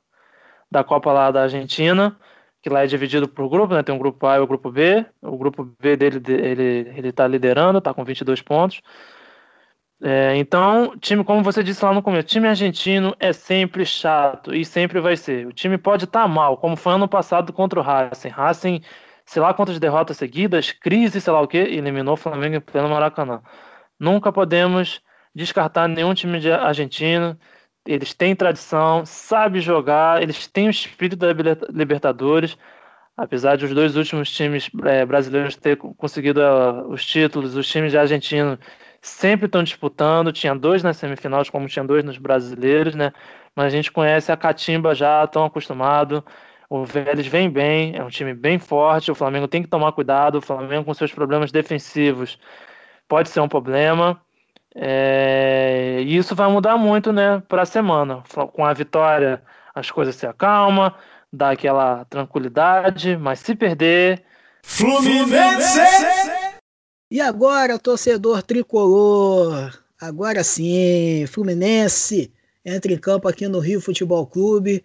da Copa lá da Argentina, que lá é dividido por grupo, né? Tem um grupo A e o grupo B. O grupo B dele ele ele está liderando, está com 22 pontos. É, então, time, como você disse lá no começo, time argentino é sempre chato e sempre vai ser. O time pode estar tá mal, como foi ano passado contra o Racing. Racing, sei lá quantas derrotas seguidas, crise, sei lá o que, eliminou o Flamengo pelo Maracanã. Nunca podemos descartar nenhum time de argentino eles têm tradição, sabem jogar, eles têm o espírito da Libertadores, apesar de os dois últimos times é, brasileiros ter conseguido uh, os títulos, os times de argentino sempre estão disputando, tinha dois nas semifinais, como tinha dois nos brasileiros, né? Mas a gente conhece a Catimba já, tão acostumado. O Vélez vem bem, é um time bem forte. O Flamengo tem que tomar cuidado. O Flamengo, com seus problemas defensivos, pode ser um problema. É, e isso vai mudar muito, né, para a semana. Com a vitória, as coisas se acalmam, dá aquela tranquilidade, mas se perder. Fluminense! E agora, torcedor tricolor, agora sim, Fluminense entra em campo aqui no Rio Futebol Clube.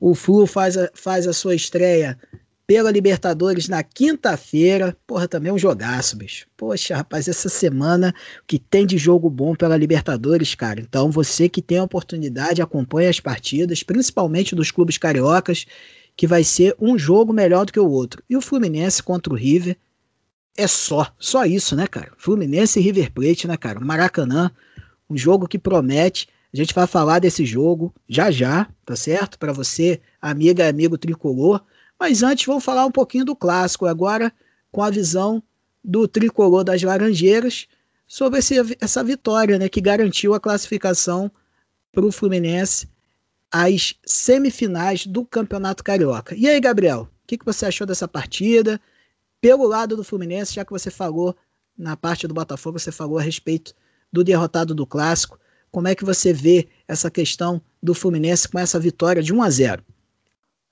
O Flu faz a, faz a sua estreia pela Libertadores na quinta-feira. Porra, também é um jogaço, bicho. Poxa, rapaz, essa semana que tem de jogo bom pela Libertadores, cara. Então, você que tem a oportunidade, acompanha as partidas, principalmente dos clubes cariocas, que vai ser um jogo melhor do que o outro. E o Fluminense contra o River é só, só isso, né, cara? Fluminense e River Plate, né, cara? Maracanã, um jogo que promete. A gente vai falar desse jogo já já, tá certo? Para você, amiga e amigo tricolor. Mas antes vamos falar um pouquinho do clássico agora, com a visão do tricolor das Laranjeiras sobre esse, essa vitória né, que garantiu a classificação para o Fluminense às semifinais do Campeonato Carioca. E aí, Gabriel, o que, que você achou dessa partida? Pelo lado do Fluminense, já que você falou na parte do Botafogo, você falou a respeito do derrotado do Clássico. Como é que você vê essa questão do Fluminense com essa vitória de 1 a 0?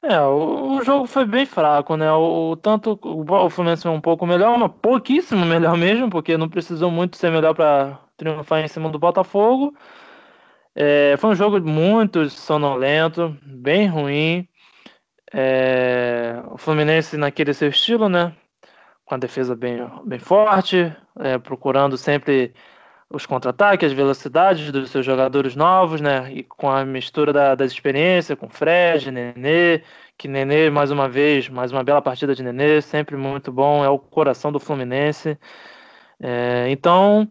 É, o, o, jogo foi bem fraco, né? O, o tanto o, o Fluminense foi um pouco melhor, mas pouquíssimo melhor mesmo, porque não precisou muito ser melhor para triunfar em cima do Botafogo. É, foi um jogo muito sonolento, bem ruim. É, o Fluminense naquele seu estilo, né? Com a defesa bem, bem forte, é, procurando sempre os contra-ataques, as velocidades dos seus jogadores novos, né? E com a mistura da, das experiências, com Fred, Nenê, que Nenê, mais uma vez, mais uma bela partida de Nenê, sempre muito bom, é o coração do Fluminense. É, então,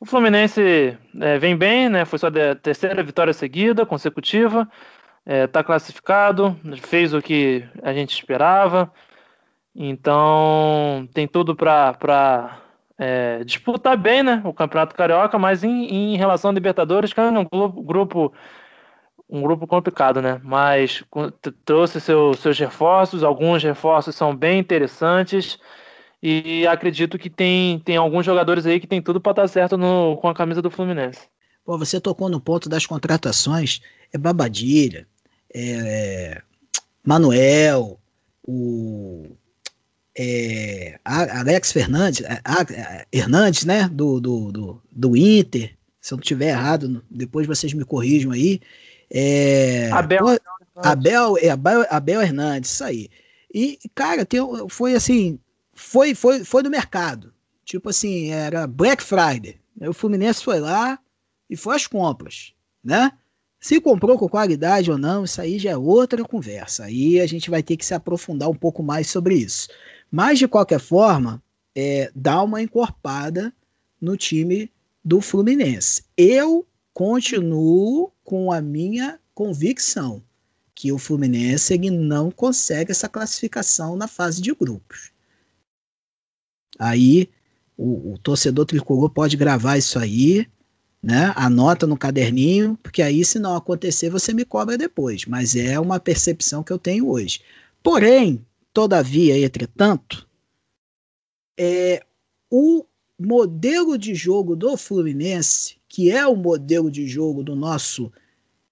o Fluminense é, vem bem, né? Foi sua terceira vitória seguida, consecutiva, está é, classificado, fez o que a gente esperava, então tem tudo para é, disputar bem né, o Campeonato Carioca, mas em, em relação a Libertadores, que é um grupo, um grupo complicado, né? Mas trouxe seu, seus reforços, alguns reforços são bem interessantes e acredito que tem, tem alguns jogadores aí que tem tudo para estar certo no, com a camisa do Fluminense. Pô, você tocou no ponto das contratações, é Babadilha, é, Manuel, o é, Alex Fernandes, é, a, Hernandes, né, do, do, do, do, Inter, se eu não estiver errado, depois vocês me corrijam aí. É, Abel. Pô, Abel, é, Abel, Abel Hernandes, isso aí. E, cara, tem, foi assim, foi, foi, foi do mercado. Tipo assim, era Black Friday. o Fluminense foi lá e foi às compras, né? Se comprou com qualidade ou não, isso aí já é outra conversa. Aí a gente vai ter que se aprofundar um pouco mais sobre isso. Mas, de qualquer forma, é, dá uma encorpada no time do Fluminense. Eu continuo com a minha convicção que o Fluminense ele não consegue essa classificação na fase de grupos. Aí o, o torcedor tricolor pode gravar isso aí, né? Anota no caderninho, porque aí se não acontecer você me cobra depois. Mas é uma percepção que eu tenho hoje. Porém, todavia, entretanto, é, o modelo de jogo do Fluminense, que é o modelo de jogo do nosso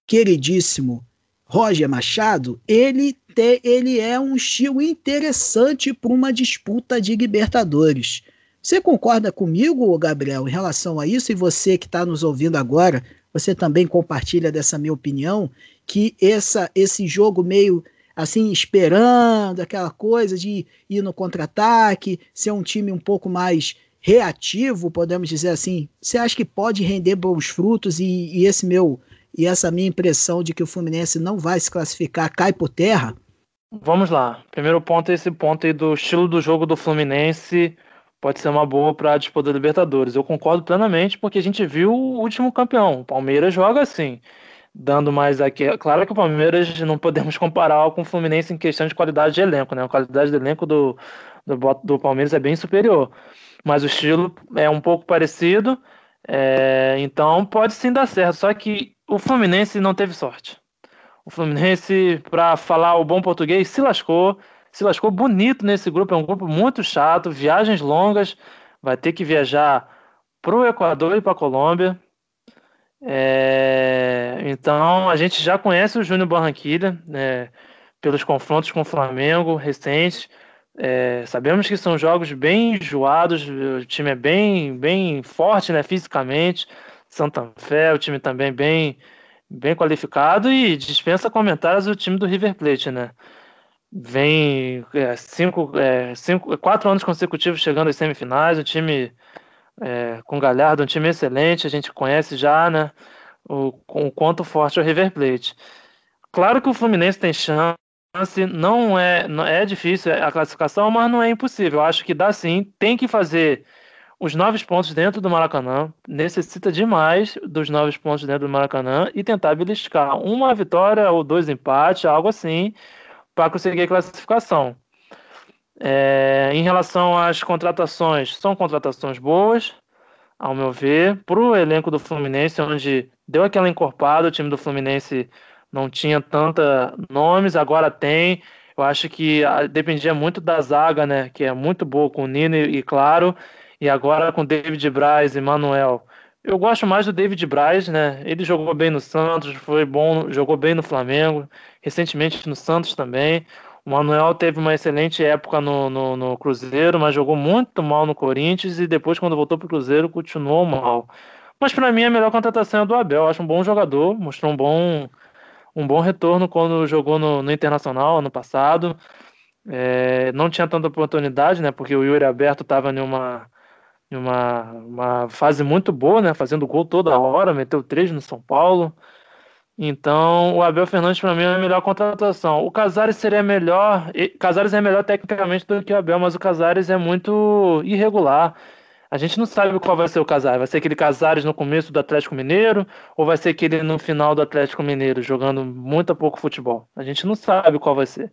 queridíssimo Roger Machado, ele, te, ele é um estilo interessante para uma disputa de Libertadores. Você concorda comigo, Gabriel, em relação a isso? E você que está nos ouvindo agora, você também compartilha dessa minha opinião, que essa, esse jogo meio assim, esperando aquela coisa de ir no contra-ataque, ser um time um pouco mais reativo, podemos dizer assim. Você acha que pode render bons frutos e, e esse meu e essa minha impressão de que o Fluminense não vai se classificar cai por terra? Vamos lá. Primeiro ponto é esse ponto aí do estilo do jogo do Fluminense pode ser uma boa para a disputa da Libertadores. Eu concordo plenamente porque a gente viu o último campeão. O Palmeiras joga assim, dando mais aqui. Claro que o Palmeiras não podemos comparar com o Fluminense em questão de qualidade de elenco, né? A qualidade de elenco do, do, do Palmeiras é bem superior. Mas o estilo é um pouco parecido. É, então pode sim dar certo. Só que o Fluminense não teve sorte. O Fluminense, para falar o bom português, se lascou. Se lascou bonito nesse grupo. É um grupo muito chato, viagens longas. Vai ter que viajar para o Equador e para a Colômbia. É, então a gente já conhece o Júnior Barranquilla né, pelos confrontos com o Flamengo recentes. É, sabemos que são jogos bem enjoados, o time é bem, bem forte né, fisicamente. Santa Fé, o time também bem, bem qualificado e dispensa comentários o time do River Plate, né? Vem é, cinco, é, cinco, quatro anos consecutivos chegando às semifinais, o time é, com Galhardo, um time excelente, a gente conhece já, né? O, o quanto forte é o River Plate. Claro que o Fluminense tem chance, não é, não é difícil a classificação, mas não é impossível. Eu acho que dá sim, tem que fazer os nove pontos dentro do Maracanã, necessita demais dos nove pontos dentro do Maracanã e tentar beliscar uma vitória ou dois empates, algo assim, para conseguir a classificação. É, em relação às contratações, são contratações boas, ao meu ver, para o elenco do Fluminense, onde deu aquela encorpada, o time do Fluminense não tinha tanta nomes, agora tem. Eu acho que ah, dependia muito da zaga, né? Que é muito boa com o Nino e, claro. E agora com David Braz e Manuel. Eu gosto mais do David Braz, né? Ele jogou bem no Santos, foi bom, jogou bem no Flamengo, recentemente no Santos também. O Manuel teve uma excelente época no, no, no Cruzeiro, mas jogou muito mal no Corinthians e depois, quando voltou para o Cruzeiro, continuou mal. Mas para mim, a melhor contratação é do Abel. Eu acho um bom jogador, mostrou um bom, um bom retorno quando jogou no, no Internacional ano passado. É, não tinha tanta oportunidade, né? Porque o Yuri Aberto estava em uma em uma, uma fase muito boa, né? Fazendo gol toda hora, meteu três no São Paulo. Então, o Abel Fernandes para mim é a melhor contratação. O Casares seria melhor, Casares é melhor tecnicamente do que o Abel, mas o Casares é muito irregular. A gente não sabe qual vai ser o Casares. Vai ser aquele Casares no começo do Atlético Mineiro ou vai ser aquele no final do Atlético Mineiro, jogando muito pouco futebol. A gente não sabe qual vai ser.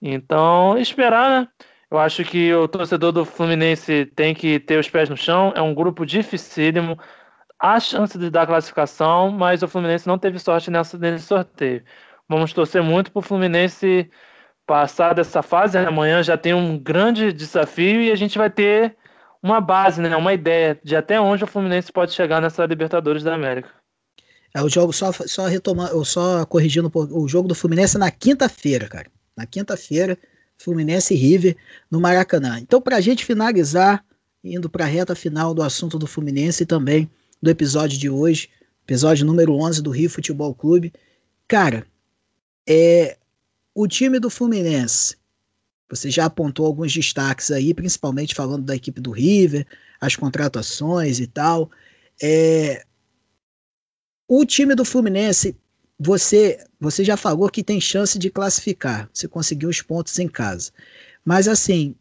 Então, esperar, né? Eu acho que o torcedor do Fluminense tem que ter os pés no chão. É um grupo dificílimo. Há chance de dar classificação, mas o Fluminense não teve sorte nessa, nesse sorteio. Vamos torcer muito para o Fluminense passar dessa fase. Amanhã já tem um grande desafio e a gente vai ter uma base, né, uma ideia de até onde o Fluminense pode chegar nessa Libertadores da América. É o jogo só só retomando, só corrigindo o jogo do Fluminense na quinta-feira, cara. Na quinta-feira Fluminense e River no Maracanã. Então, para a gente finalizar, indo para a reta final do assunto do Fluminense também do episódio de hoje, episódio número 11 do Rio Futebol Clube, Cara, é, o time do Fluminense, você já apontou alguns destaques aí, principalmente falando da equipe do River, as contratações e tal. É, o time do Fluminense, você, você já falou que tem chance de classificar, você conseguiu os pontos em casa. Mas assim,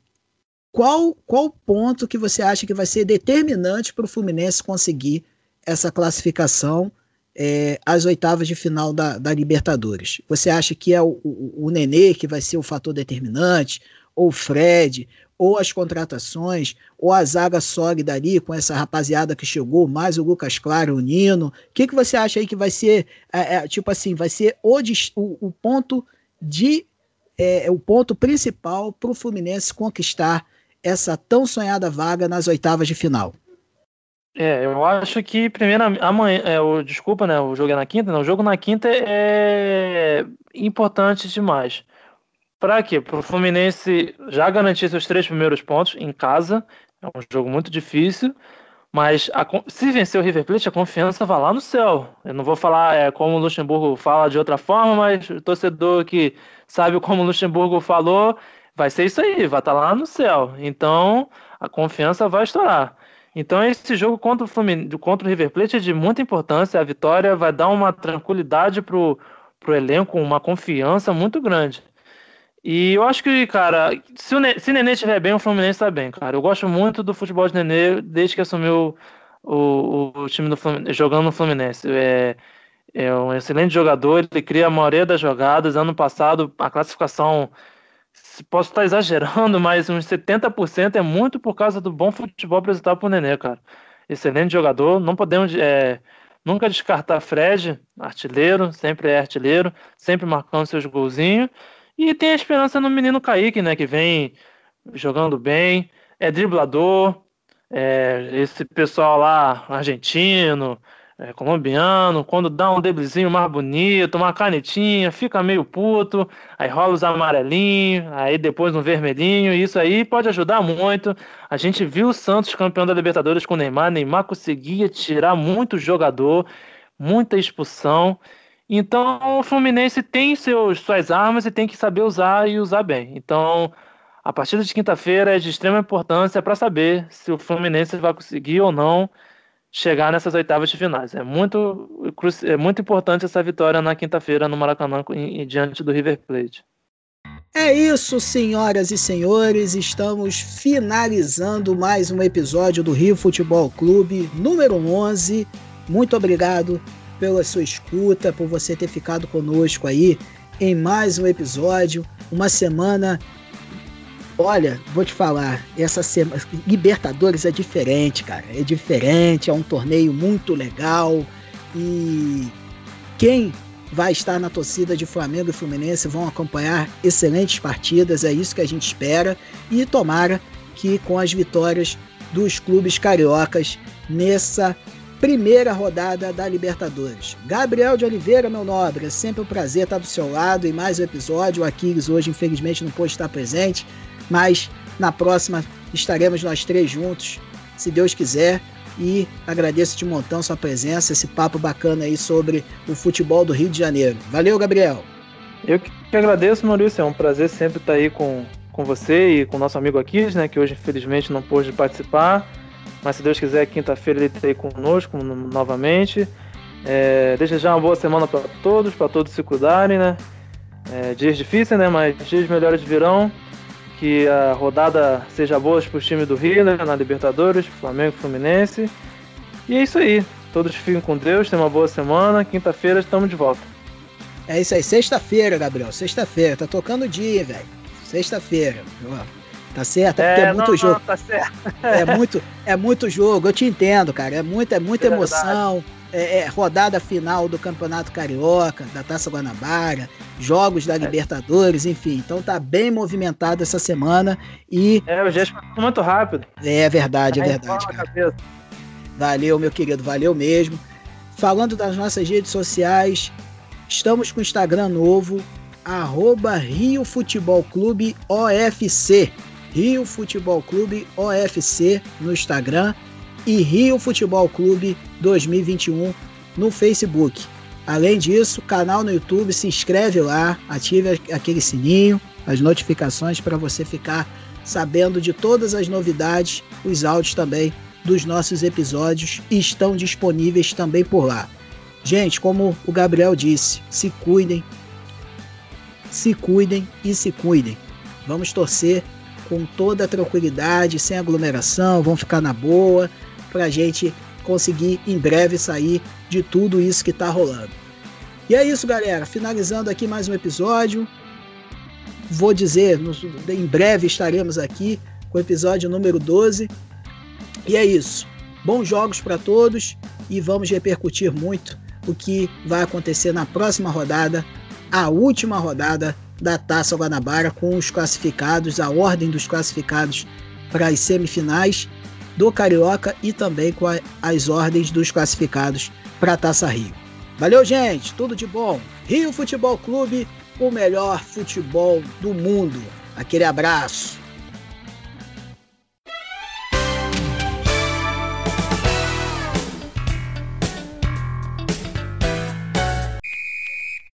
qual qual ponto que você acha que vai ser determinante para o Fluminense conseguir essa classificação é, às oitavas de final da, da, Libertadores? Você acha que é o, o, o Nenê que vai ser o fator determinante, ou o Fred, ou as contratações, ou a zaga sólida ali com essa rapaziada que chegou, mais o Lucas Claro, o Nino. O que, que você acha aí que vai ser, é, é, tipo assim, vai ser o, o, o ponto de é, o ponto principal para o Fluminense conquistar essa tão sonhada vaga nas oitavas de final? É, eu acho que primeiro amanhã, é, o, desculpa, né? O jogo é na quinta, não. O jogo na quinta é importante demais. Para quê? Para o Fluminense já garantir seus três primeiros pontos em casa. É um jogo muito difícil. Mas a, se vencer o River Plate, a confiança vai lá no céu. Eu não vou falar é, como o Luxemburgo fala de outra forma, mas o torcedor que sabe como o Luxemburgo falou, vai ser isso aí, vai estar tá lá no céu. Então a confiança vai estourar. Então esse jogo contra o, Fluminense, contra o River Plate é de muita importância. A vitória vai dar uma tranquilidade pro, pro elenco, uma confiança muito grande. E eu acho que, cara, se o, se Nenê estiver bem, o Fluminense está bem, cara. Eu gosto muito do futebol de Nenê desde que assumiu o, o, o time do Fluminense, jogando no Fluminense. É, é um excelente jogador, ele cria a maioria das jogadas. Ano passado, a classificação posso estar exagerando, mas uns 70% é muito por causa do bom futebol apresentado por Nenê, cara. Excelente jogador, não podemos é, nunca descartar Fred, artilheiro, sempre é artilheiro, sempre marcando seus golzinhos. E tem a esperança no menino Kaique, né, que vem jogando bem, é driblador, é, esse pessoal lá argentino, é, colombiano, quando dá um deblezinho mais bonito, uma canetinha, fica meio puto, aí rola os amarelinhos, aí depois um vermelhinho, isso aí pode ajudar muito. A gente viu o Santos campeão da Libertadores com o Neymar, Neymar conseguia tirar muito jogador, muita expulsão. Então o Fluminense tem seus, suas armas e tem que saber usar e usar bem. Então a partida de quinta-feira é de extrema importância para saber se o Fluminense vai conseguir ou não chegar nessas oitavas de finais. É muito, é muito importante essa vitória na quinta-feira no Maracanã em, diante do River Plate. É isso, senhoras e senhores. Estamos finalizando mais um episódio do Rio Futebol Clube, número 11. Muito obrigado pela sua escuta, por você ter ficado conosco aí em mais um episódio. Uma semana Olha, vou te falar, essa semana. Libertadores é diferente, cara. É diferente, é um torneio muito legal. E quem vai estar na torcida de Flamengo e Fluminense vão acompanhar excelentes partidas, é isso que a gente espera. E tomara que com as vitórias dos clubes cariocas nessa primeira rodada da Libertadores. Gabriel de Oliveira, meu nobre, é sempre um prazer estar do seu lado em mais um episódio. O Aquiles hoje, infelizmente, não pôde estar presente, mas na próxima estaremos nós três juntos, se Deus quiser. E agradeço de montão sua presença, esse papo bacana aí sobre o futebol do Rio de Janeiro. Valeu, Gabriel. Eu que agradeço, Maurício. É um prazer sempre estar aí com, com você e com o nosso amigo Aquiles, né, que hoje infelizmente não pôde participar. Mas se Deus quiser, quinta-feira ele está aí conosco novamente. É, desejar uma boa semana para todos, para todos se cuidarem, né? É, dias difíceis, né? Mas dias melhores virão que a rodada seja boa para os times do Rio, né, na Libertadores, Flamengo e Fluminense. E é isso aí. Todos fiquem com Deus, tenham uma boa semana. Quinta-feira estamos de volta. É isso aí, sexta-feira, Gabriel. Sexta-feira. Tá tocando o dia, velho. Sexta-feira. Tá certo? É, é muito não, jogo. Não, tá certo. é, muito, é muito jogo, eu te entendo, cara. É, muito, é muita é emoção. Verdade é, é, rodada final do Campeonato Carioca, da Taça Guanabara, jogos da é. Libertadores, enfim. Então tá bem movimentado essa semana e. É, o gesto passou muito rápido. É verdade, é verdade, cara. Valeu, meu querido, valeu mesmo. Falando das nossas redes sociais, estamos com o Instagram novo, arroba Rio Futebol Clube OFC. Rio Futebol Clube OFC no Instagram e Rio Futebol Clube 2021 no Facebook. Além disso, canal no YouTube, se inscreve lá, ative aquele sininho, as notificações para você ficar sabendo de todas as novidades. Os áudios também dos nossos episódios estão disponíveis também por lá. Gente, como o Gabriel disse, se cuidem, se cuidem e se cuidem. Vamos torcer com toda tranquilidade, sem aglomeração, vamos ficar na boa, para a gente conseguir em breve sair de tudo isso que está rolando. E é isso, galera. Finalizando aqui mais um episódio. Vou dizer, em breve estaremos aqui com o episódio número 12. E é isso. Bons jogos para todos e vamos repercutir muito o que vai acontecer na próxima rodada, a última rodada da Taça Guanabara com os classificados, a ordem dos classificados para as semifinais do Carioca e também com a, as ordens dos classificados para a Taça Rio. Valeu, gente, tudo de bom. Rio Futebol Clube, o melhor futebol do mundo. Aquele abraço.